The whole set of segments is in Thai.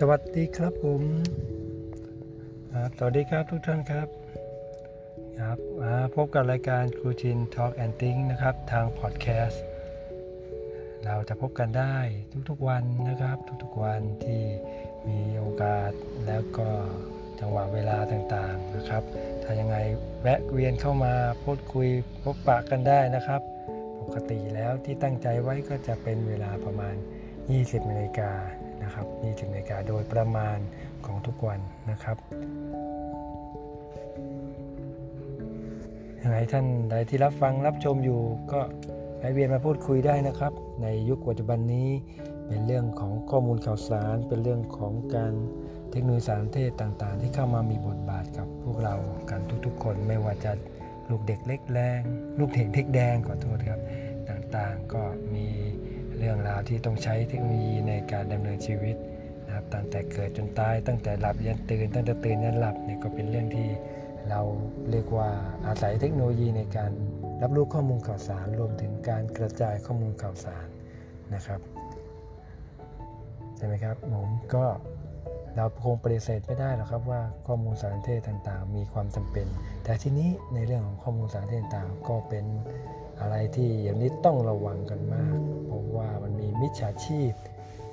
สวัสดีครับผมครับสวัสดีครับทุกท่านครับครับพบกับรายการครูชิน Talk and Think นะครับ ทางพอดแคสต์เราจะพบกันได้ทุกๆวันนะครับ ทุกๆวันที่มีโอกาสแล้วก็จังหวะเวลาต่างๆนะครับ ถ้ายังไงแวะเวียนเข้ามาพูดคุยพบปะกันได้นะครับ ปกติแล้วที่ตั้งใจไว้ก็จะเป็นเวลาประมาณ 20นาฬิกา นะครับ20นาฬิกาโดยประมาณของทุกวันนะครับยังไงท่านใดที่รับฟังรับชมอยู่ก็แวะเวียนมาพูดคุยได้นะครับ ในยุคปัจจุบันนี้เป็นเรื่องของข้อมูลข่าวสาร เป็นเรื่องของการเทคโนโลยีสารเทศต่างๆ ที่เข้ามามีบทบาทกับพวกเรากันทุกๆ คนไม่ว่าจะลูกเด็กเล็กแรง ลูกเด็กเล็กแดงขอโทษครับ ต่างๆก็มี รื่องราวที่ต้องใช้เทคโนโลยีในการดำเนินชีวิตนะครับตั้งแต่เกิดจนตายตั้งแต่หลับยันตื่น ตั้งแต่ตื่นยันหลับเนี่ยก็เป็นเรื่องที่เราเรียกว่าอาศัยเทคโนโลยีในการรับรู้ข้อมูลข่าวสาร รวมถึงการกระจายข้อมูลข่าวสารนะครับใช่ไหมครับผมก็เราคงปฏิเสธไม่ได้หรอกครับว่าข้อมูลสารเทศต่างๆ มีความจำเป็น แต่ทีนี้ในเรื่องของข้อมูลสารเทศต่างๆ ก็เป็นอะไรที่อย่างนี้ต้องระวังกันมาก พราะว่ามันมีมิจฉาชีพ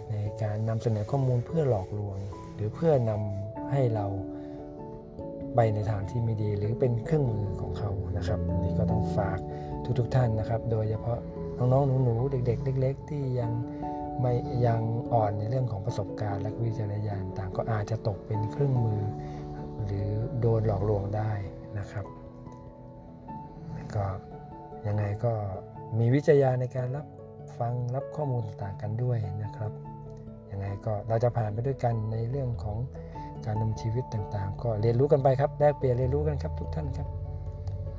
ในการนำเสนอข้อมูลเพื่อหลอกลวง หรือเพื่อนำให้เราไปในทางที่ไม่ดี หรือเป็นเครื่องมือของเขานะครับนี่ก็ต้องฝากทุกๆทท่านนะครับ โดยเฉพาะน้องๆหนูๆเด็ก ๆ เล็ก ๆ ที่ยังไม่ยังอ่อนในเรื่องของประสบการณ์และวิจารณญาณต่างก็อาจจะตกเป็นเครื่องมือ หรือโดนหลอกลวงได้นะครับก็ยังไงก็มีวิจารณญาในการรับ ฟังรับข้อมูลต่างกันด้วยนะครับยังไงก็เราจะผ่านไปด้วยกันในเรื่องของการดำชีวิตต่างๆ ก็เรียนรู้กันไปครับแลกเปลี่ยนเรียนรู้กันครับทุกท่านครับ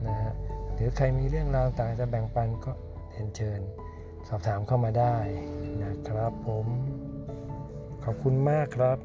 นะฮะหรือใครมีเรื่องราวต่างจะแบ่งปันก็เรียนเชิญ สอบถามเข้ามาได้นะครับผมขอบคุณมากครับ